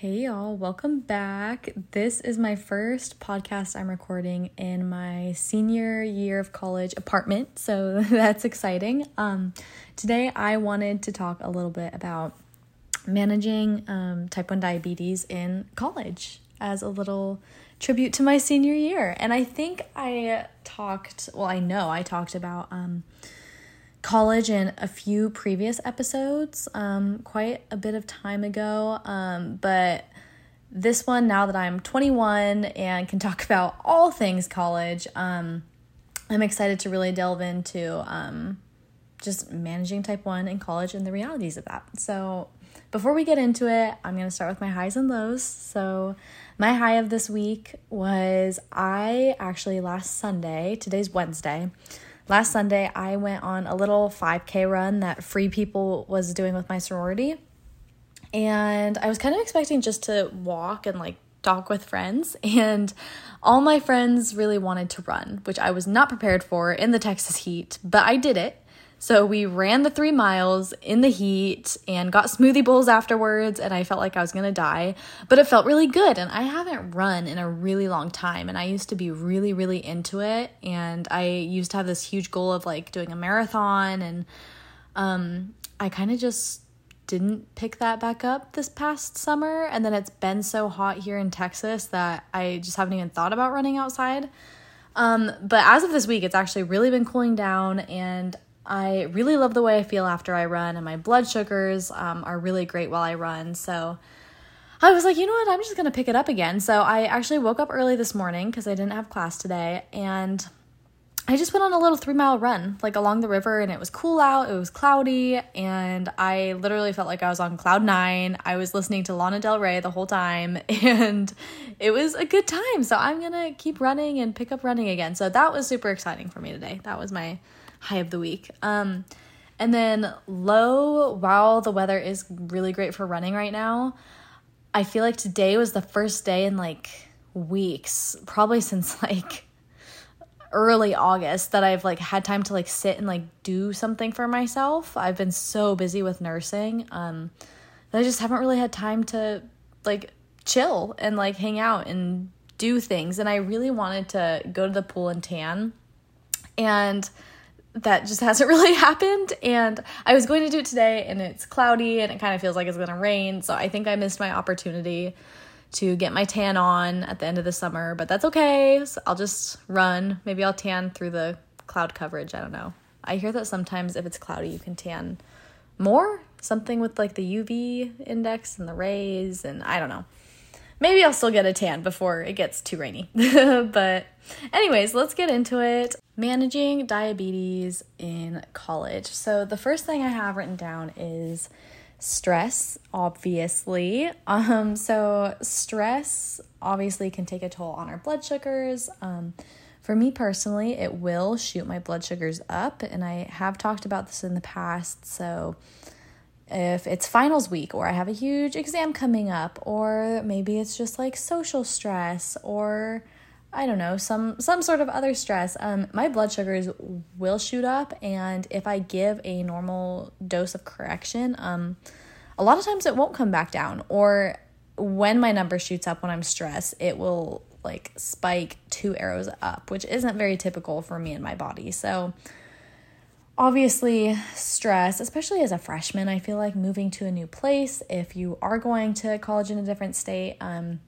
Hey y'all, welcome back. This is my first podcast I'm recording in my senior year of college apartment, so that's exciting. Um, today I wanted to talk a little bit about managing um, type 1 diabetes in college as a little tribute to my senior year. And I think I talked, well, I know I talked about. Um, college in a few previous episodes, um, quite a bit of time ago. Um, but this one, now that I'm 21 and can talk about all things college, um, I'm excited to really delve into um, just managing type 1 in college and the realities of that. So, before we get into it, I'm going to start with my highs and lows. So, my high of this week was I actually last Sunday, today's Wednesday, last Sunday, I went on a little 5K run that Free People was doing with my sorority. And I was kind of expecting just to walk and like talk with friends. And all my friends really wanted to run, which I was not prepared for in the Texas heat, but I did it. So we ran the three miles in the heat and got smoothie bowls afterwards, and I felt like I was gonna die, but it felt really good. And I haven't run in a really long time, and I used to be really, really into it. And I used to have this huge goal of like doing a marathon, and um, I kind of just didn't pick that back up this past summer. And then it's been so hot here in Texas that I just haven't even thought about running outside. Um, but as of this week, it's actually really been cooling down, and I really love the way I feel after I run, and my blood sugars um, are really great while I run. So I was like, you know what? I'm just going to pick it up again. So I actually woke up early this morning because I didn't have class today, and I just went on a little three mile run, like along the river, and it was cool out. It was cloudy, and I literally felt like I was on cloud nine. I was listening to Lana Del Rey the whole time, and it was a good time. So I'm gonna keep running and pick up running again. So that was super exciting for me today. That was my high of the week. Um, and then low, while the weather is really great for running right now, I feel like today was the first day in like weeks, probably since like early August that I've like had time to like sit and like do something for myself. I've been so busy with nursing um I just haven't really had time to like chill and like hang out and do things and I really wanted to go to the pool and tan. And that just hasn't really happened. And I was going to do it today, and it's cloudy and it kind of feels like it's going to rain. So I think I missed my opportunity to get my tan on at the end of the summer, but that's okay. So I'll just run. Maybe I'll tan through the cloud coverage. I don't know. I hear that sometimes if it's cloudy, you can tan more. Something with like the UV index and the rays, and I don't know maybe I'll still get a tan before it gets too rainy. but, anyways, let's get into it. Managing diabetes in college. So, the first thing I have written down is stress, obviously. Um, so, stress obviously can take a toll on our blood sugars. Um, for me personally, it will shoot my blood sugars up, and I have talked about this in the past. So, if it's finals week or I have a huge exam coming up or maybe it's just like social stress or I don't know, some some sort of other stress, um my blood sugars will shoot up and if I give a normal dose of correction, um a lot of times it won't come back down or when my number shoots up when I'm stressed, it will like spike two arrows up, which isn't very typical for me and my body. So obviously stress especially as a freshman i feel like moving to a new place if you are going to college in a different state um,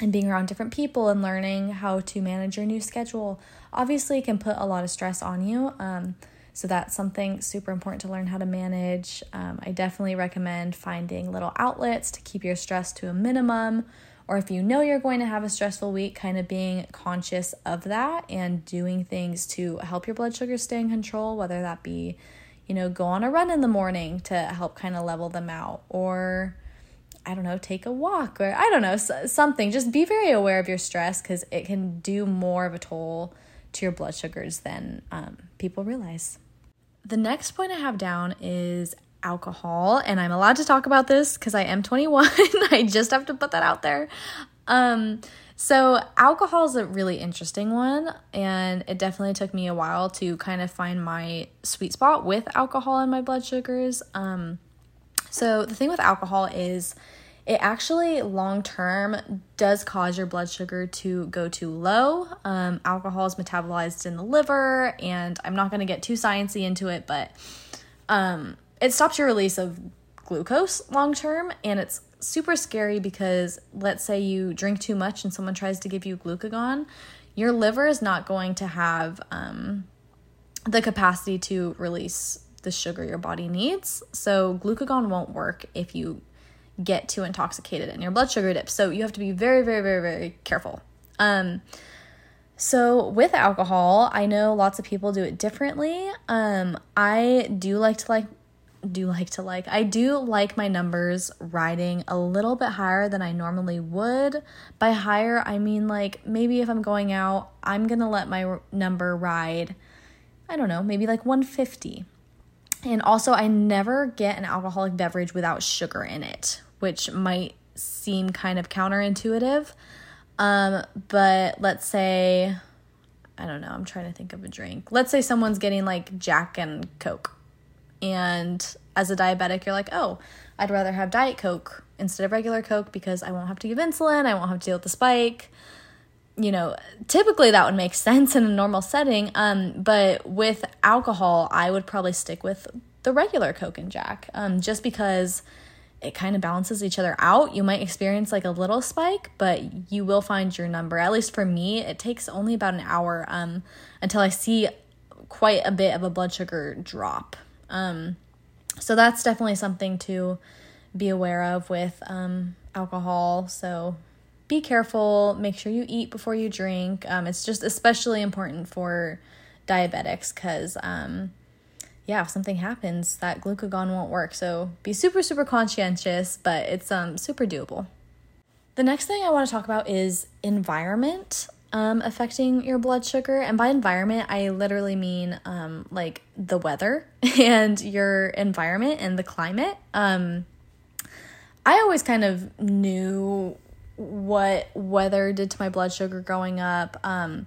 and being around different people and learning how to manage your new schedule obviously can put a lot of stress on you um, so that's something super important to learn how to manage. Um, i definitely recommend finding little outlets to keep your stress to a minimum or if you know you're going to have a stressful week, kind of being conscious of that and doing things to help your blood sugar stay in control, whether that be, you know, go on a run in the morning to help kind of level them out, or I don't know, take a walk, or I don't know, something. Just be very aware of your stress because it can do more of a toll to your blood sugars than um, people realize. The next point I have down is alcohol and I'm allowed to talk about this cuz I am 21. I just have to put that out there. Um so alcohol is a really interesting one and it definitely took me a while to kind of find my sweet spot with alcohol and my blood sugars. Um so the thing with alcohol is it actually long term does cause your blood sugar to go too low. Um, alcohol is metabolized in the liver, and I'm not going to get too sciencey into it, but um, it stops your release of glucose long term, and it's super scary because let's say you drink too much and someone tries to give you glucagon, your liver is not going to have um, the capacity to release the sugar your body needs. So glucagon won't work if you get too intoxicated and your blood sugar dips. So you have to be very, very, very, very careful. Um, so with alcohol, I know lots of people do it differently. Um, I do like to like do like to like. I do like my numbers riding a little bit higher than I normally would. By higher, I mean like maybe if I'm going out, I'm going to let my number ride I don't know, maybe like 150. And also, I never get an alcoholic beverage without sugar in it, which might seem kind of counterintuitive. Um, but let's say, I don't know, I'm trying to think of a drink. Let's say someone's getting like Jack and Coke. And as a diabetic, you're like, oh, I'd rather have Diet Coke instead of regular Coke because I won't have to give insulin, I won't have to deal with the spike you know, typically that would make sense in a normal setting. Um, but with alcohol, I would probably stick with the regular Coke and Jack, um, just because it kind of balances each other out. You might experience like a little spike, but you will find your number. At least for me, it takes only about an hour um, until I see quite a bit of a blood sugar drop. Um, so that's definitely something to be aware of with um, alcohol. So be careful. Make sure you eat before you drink. Um, it's just especially important for diabetics because, um, yeah, if something happens, that glucagon won't work. So be super, super conscientious, but it's um, super doable. The next thing I want to talk about is environment um, affecting your blood sugar. And by environment, I literally mean um, like the weather and your environment and the climate. Um, I always kind of knew what weather did to my blood sugar growing up. Um,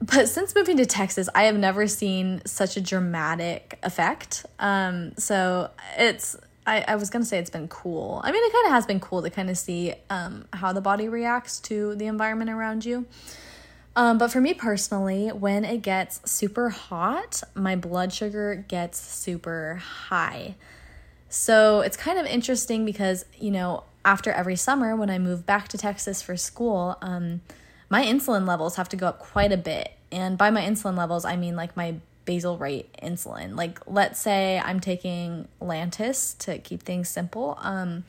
but since moving to Texas, I have never seen such a dramatic effect. Um, so it's I, I was gonna say it's been cool. I mean, it kind of has been cool to kind of see um, how the body reacts to the environment around you. Um, but for me personally, when it gets super hot, my blood sugar gets super high. So it's kind of interesting because, you know, after every summer when I move back to Texas for school, um, my insulin levels have to go up quite a bit. And by my insulin levels, I mean like my basal rate insulin. Like, let's say I'm taking Lantus to keep things simple. Um,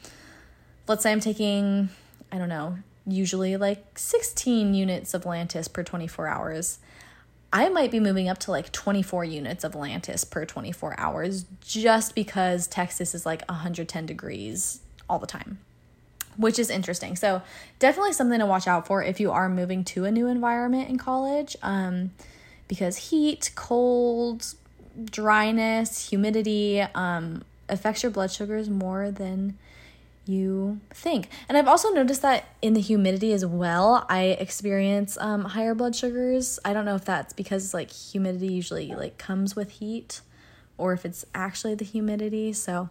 let's say I'm taking, I don't know, usually like 16 units of Lantus per 24 hours. I might be moving up to like 24 units of Lantus per 24 hours just because Texas is like 110 degrees all the time which is interesting. So, definitely something to watch out for if you are moving to a new environment in college. Um, because heat, cold, dryness, humidity um, affects your blood sugars more than you think. And I've also noticed that in the humidity as well, I experience um, higher blood sugars. I don't know if that's because like humidity usually like comes with heat or if it's actually the humidity. So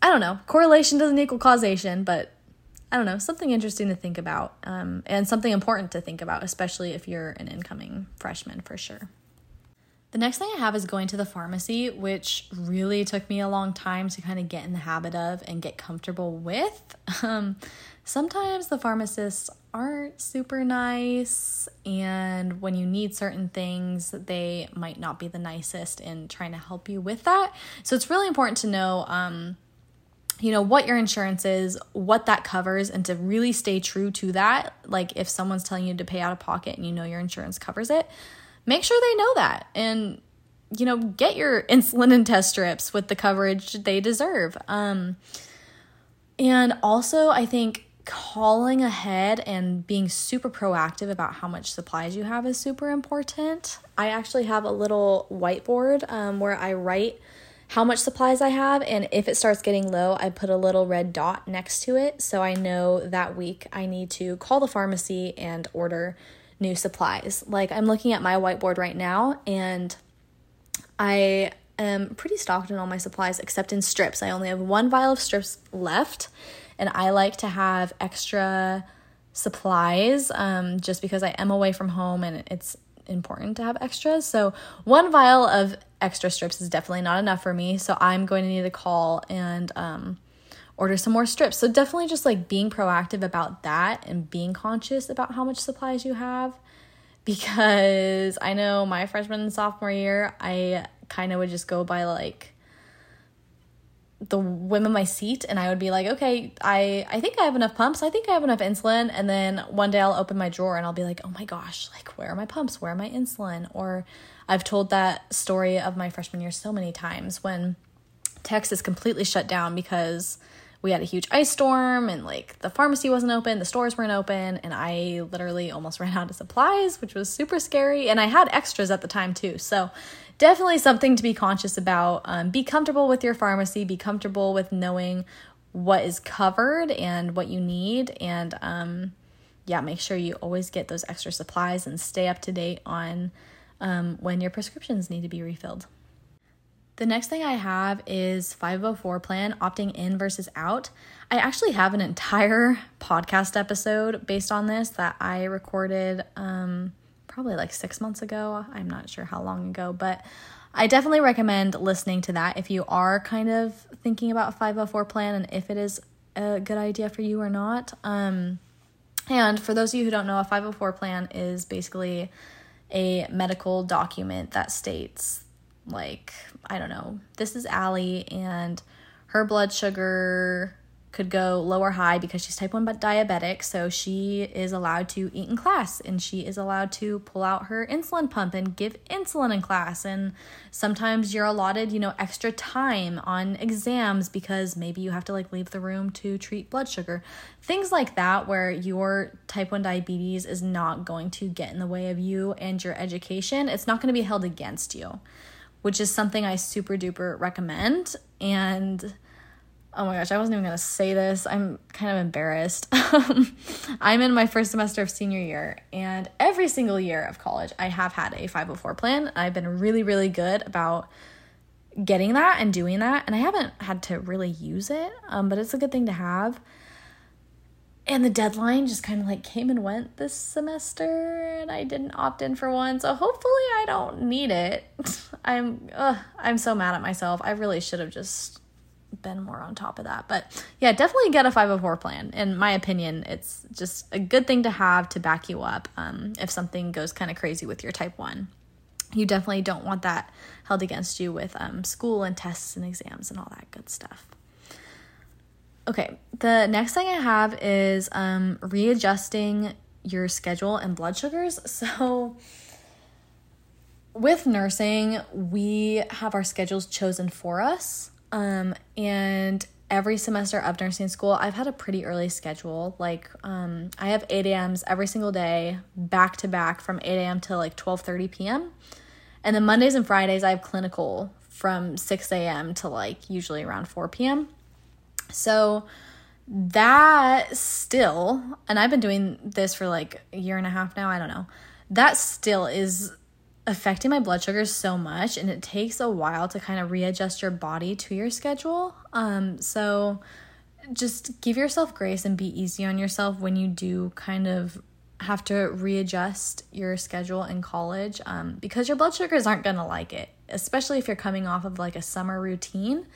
I don't know. Correlation doesn't equal causation, but I don't know, something interesting to think about um, and something important to think about, especially if you're an incoming freshman for sure. The next thing I have is going to the pharmacy, which really took me a long time to kind of get in the habit of and get comfortable with. Um, sometimes the pharmacists aren't super nice, and when you need certain things, they might not be the nicest in trying to help you with that. So it's really important to know. Um, you know what your insurance is, what that covers, and to really stay true to that. Like if someone's telling you to pay out of pocket and you know your insurance covers it, make sure they know that and you know get your insulin and test strips with the coverage they deserve. Um, and also, I think calling ahead and being super proactive about how much supplies you have is super important. I actually have a little whiteboard um, where I write how much supplies I have, and if it starts getting low, I put a little red dot next to it so I know that week I need to call the pharmacy and order new supplies. Like I'm looking at my whiteboard right now, and I am pretty stocked in all my supplies except in strips. I only have one vial of strips left, and I like to have extra supplies um, just because I am away from home and it's important to have extras. So, one vial of extra strips is definitely not enough for me. So, I'm going to need to call and um, order some more strips. So, definitely just like being proactive about that and being conscious about how much supplies you have. Because I know my freshman and sophomore year, I kind of would just go by like the whim of my seat and I would be like, okay, I, I think I have enough pumps. I think I have enough insulin. And then one day I'll open my drawer and I'll be like, oh my gosh, like where are my pumps? Where are my insulin? Or I've told that story of my freshman year so many times when Texas completely shut down because we had a huge ice storm and like the pharmacy wasn't open, the stores weren't open, and I literally almost ran out of supplies, which was super scary. And I had extras at the time too. So definitely something to be conscious about. Um, be comfortable with your pharmacy, be comfortable with knowing what is covered and what you need. And um, yeah, make sure you always get those extra supplies and stay up to date on um, when your prescriptions need to be refilled. The next thing I have is 504 plan opting in versus out. I actually have an entire podcast episode based on this that I recorded um, probably like six months ago. I'm not sure how long ago, but I definitely recommend listening to that if you are kind of thinking about 504 plan and if it is a good idea for you or not. Um, and for those of you who don't know, a 504 plan is basically a medical document that states, like, I don't know, this is Allie and her blood sugar could go low or high because she's type 1 but diabetic so she is allowed to eat in class and she is allowed to pull out her insulin pump and give insulin in class. And sometimes you're allotted you know extra time on exams because maybe you have to like leave the room to treat blood sugar. Things like that where your type 1 diabetes is not going to get in the way of you and your education it's not going to be held against you which is something I super duper recommend. And oh my gosh, I wasn't even gonna say this. I'm kind of embarrassed. I'm in my first semester of senior year, and every single year of college, I have had a 504 plan. I've been really, really good about getting that and doing that, and I haven't had to really use it, um, but it's a good thing to have. And the deadline just kind of like came and went this semester, and I didn't opt in for one. So hopefully, I don't need it. I'm, ugh, I'm so mad at myself. I really should have just been more on top of that. But yeah, definitely get a 504 plan. In my opinion, it's just a good thing to have to back you up um, if something goes kind of crazy with your type 1. You definitely don't want that held against you with um, school and tests and exams and all that good stuff. Okay, the next thing I have is um, readjusting your schedule and blood sugars. So, with nursing, we have our schedules chosen for us. Um, and every semester of nursing school, I've had a pretty early schedule. Like, um, I have 8 a.m.s every single day, back to back from 8 a.m. to like 12:30 p.m. And then Mondays and Fridays, I have clinical from 6 a.m. to like usually around 4 p.m. So that still, and I've been doing this for like a year and a half now, I don't know. That still is affecting my blood sugars so much and it takes a while to kind of readjust your body to your schedule. Um so just give yourself grace and be easy on yourself when you do kind of have to readjust your schedule in college um, because your blood sugars aren't going to like it especially if you're coming off of like a summer routine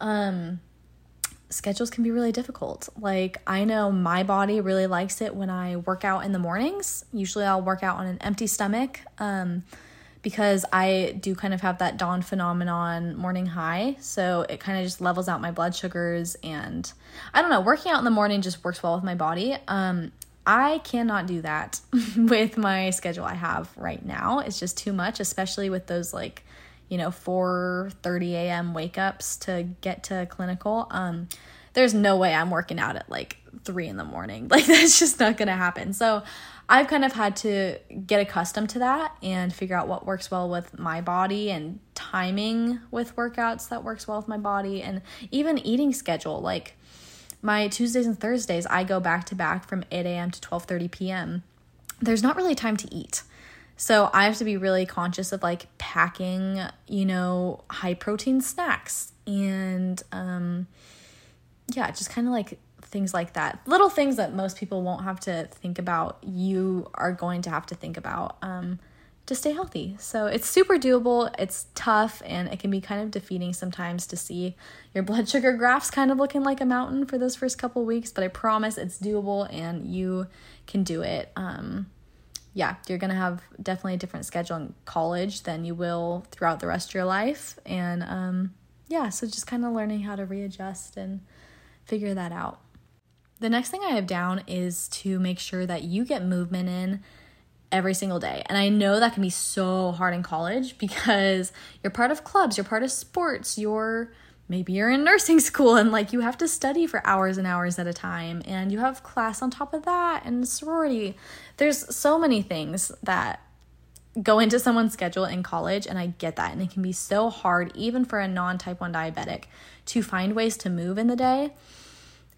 um schedules can be really difficult. Like, I know my body really likes it when I work out in the mornings. Usually, I'll work out on an empty stomach um, because I do kind of have that dawn phenomenon morning high. So, it kind of just levels out my blood sugars. And I don't know, working out in the morning just works well with my body. Um, I cannot do that with my schedule I have right now. It's just too much, especially with those like you know 4:30 a.m. wake ups to get to clinical. Um, there's no way I'm working out at like three in the morning. Like that's just not gonna happen. So I've kind of had to get accustomed to that and figure out what works well with my body and timing with workouts that works well with my body and even eating schedule. Like my Tuesdays and Thursdays, I go back to back from 8 a.m. to 12:30 p.m. There's not really time to eat. So I have to be really conscious of like packing, you know, high protein snacks and um yeah, just kind of like things like that. Little things that most people won't have to think about, you are going to have to think about um, to stay healthy. So it's super doable. It's tough and it can be kind of defeating sometimes to see your blood sugar graphs kind of looking like a mountain for those first couple weeks, but I promise it's doable and you can do it. Um, yeah, you're going to have definitely a different schedule in college than you will throughout the rest of your life. And um, yeah, so just kind of learning how to readjust and figure that out. The next thing I have down is to make sure that you get movement in every single day. And I know that can be so hard in college because you're part of clubs, you're part of sports, you're maybe you're in nursing school and like you have to study for hours and hours at a time and you have class on top of that and sorority. There's so many things that go into someone's schedule in college and I get that and it can be so hard even for a non-type 1 diabetic to find ways to move in the day.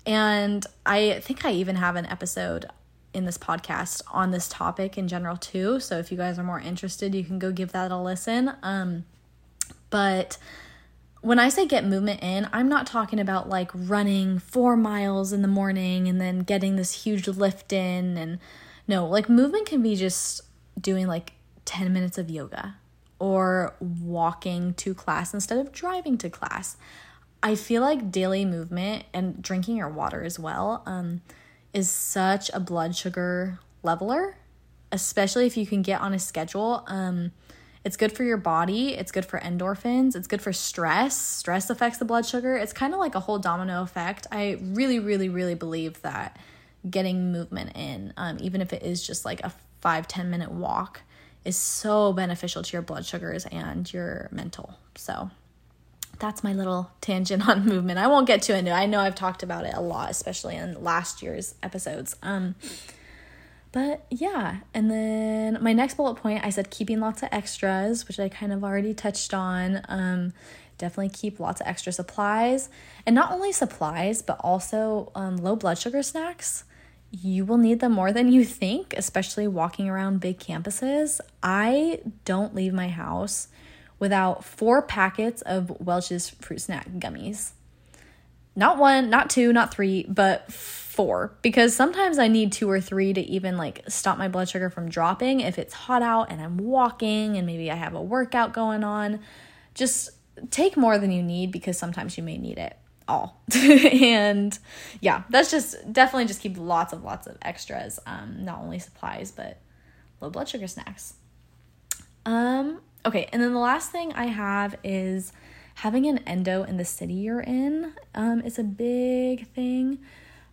And I think I even have an episode in this podcast on this topic in general too. So if you guys are more interested, you can go give that a listen. Um, but when I say get movement in, I'm not talking about like running four miles in the morning and then getting this huge lift in. And no, like movement can be just doing like 10 minutes of yoga or walking to class instead of driving to class. I feel like daily movement and drinking your water as well. Um, is such a blood sugar leveler, especially if you can get on a schedule. Um, it's good for your body, it's good for endorphins, it's good for stress. Stress affects the blood sugar. It's kind of like a whole domino effect. I really, really, really believe that getting movement in, um, even if it is just like a five ten minute walk, is so beneficial to your blood sugars and your mental. So, that's my little tangent on movement. I won't get too into it. I know I've talked about it a lot, especially in last year's episodes. Um, but yeah, and then my next bullet point, I said keeping lots of extras, which I kind of already touched on. Um, definitely keep lots of extra supplies, and not only supplies, but also um, low blood sugar snacks. You will need them more than you think, especially walking around big campuses. I don't leave my house without four packets of Welch's fruit snack gummies. Not one, not two, not three, but four because sometimes I need two or three to even like stop my blood sugar from dropping if it's hot out and I'm walking and maybe I have a workout going on. Just take more than you need because sometimes you may need it all. and yeah, that's just definitely just keep lots of lots of extras, um, not only supplies but low blood sugar snacks. Um, Okay, and then the last thing I have is having an endo in the city you're in um, is a big thing.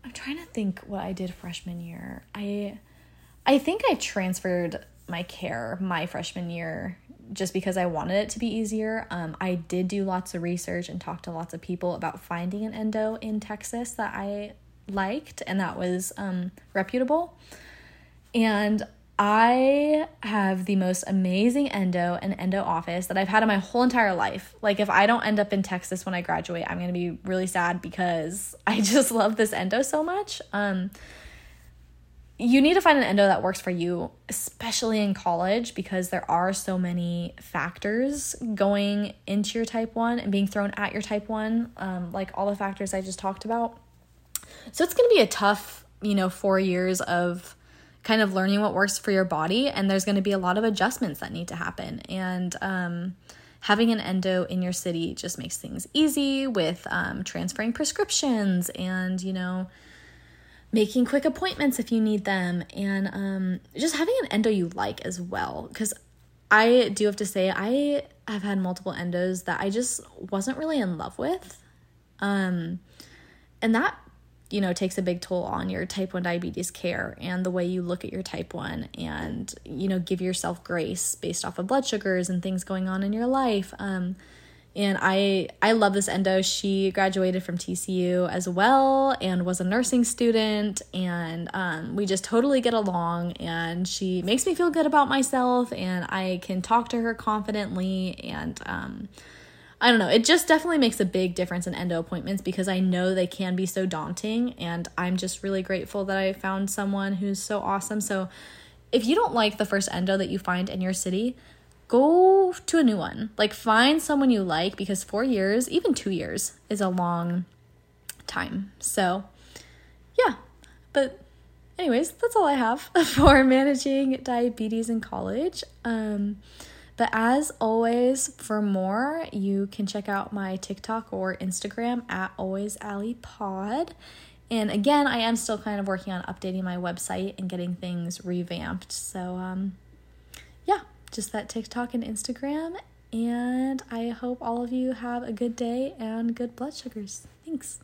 I'm trying to think what I did freshman year. I I think I transferred my care my freshman year just because I wanted it to be easier. Um, I did do lots of research and talk to lots of people about finding an endo in Texas that I liked and that was um, reputable. And I have the most amazing endo and endo office that I've had in my whole entire life. Like, if I don't end up in Texas when I graduate, I'm gonna be really sad because I just love this endo so much. Um, you need to find an endo that works for you, especially in college, because there are so many factors going into your type 1 and being thrown at your type 1, um, like all the factors I just talked about. So, it's gonna be a tough, you know, four years of kind of learning what works for your body and there's going to be a lot of adjustments that need to happen. And um, having an endo in your city just makes things easy with um, transferring prescriptions and you know making quick appointments if you need them. And um, just having an endo you like as well. Because i do have to say i have had multiple endos that i just wasn't really in love with. Um, and that you know takes a big toll on your type 1 diabetes care and the way you look at your type 1 and you know give yourself grace based off of blood sugars and things going on in your life. Um, and i i love this endo. She graduated from tcu as well and was a nursing student and um, we just totally get along and she makes me feel good about myself and i can talk to her confidently and um, I don't know. It just definitely makes a big difference in endo appointments because I know they can be so daunting. And I'm just really grateful that I found someone who's so awesome. So if you don't like the first endo that you find in your city, go to a new one. Like find someone you like because four years, even two years, is a long time. So yeah. but anyways, that's all I have for managing diabetes in college. Um, but as always, for more, you can check out my TikTok or Instagram at always Pod. And again, I am still kind of working on updating my website and getting things revamped. So um, yeah, just that TikTok and Instagram. And I hope all of you have a good day and good blood sugars. Thanks.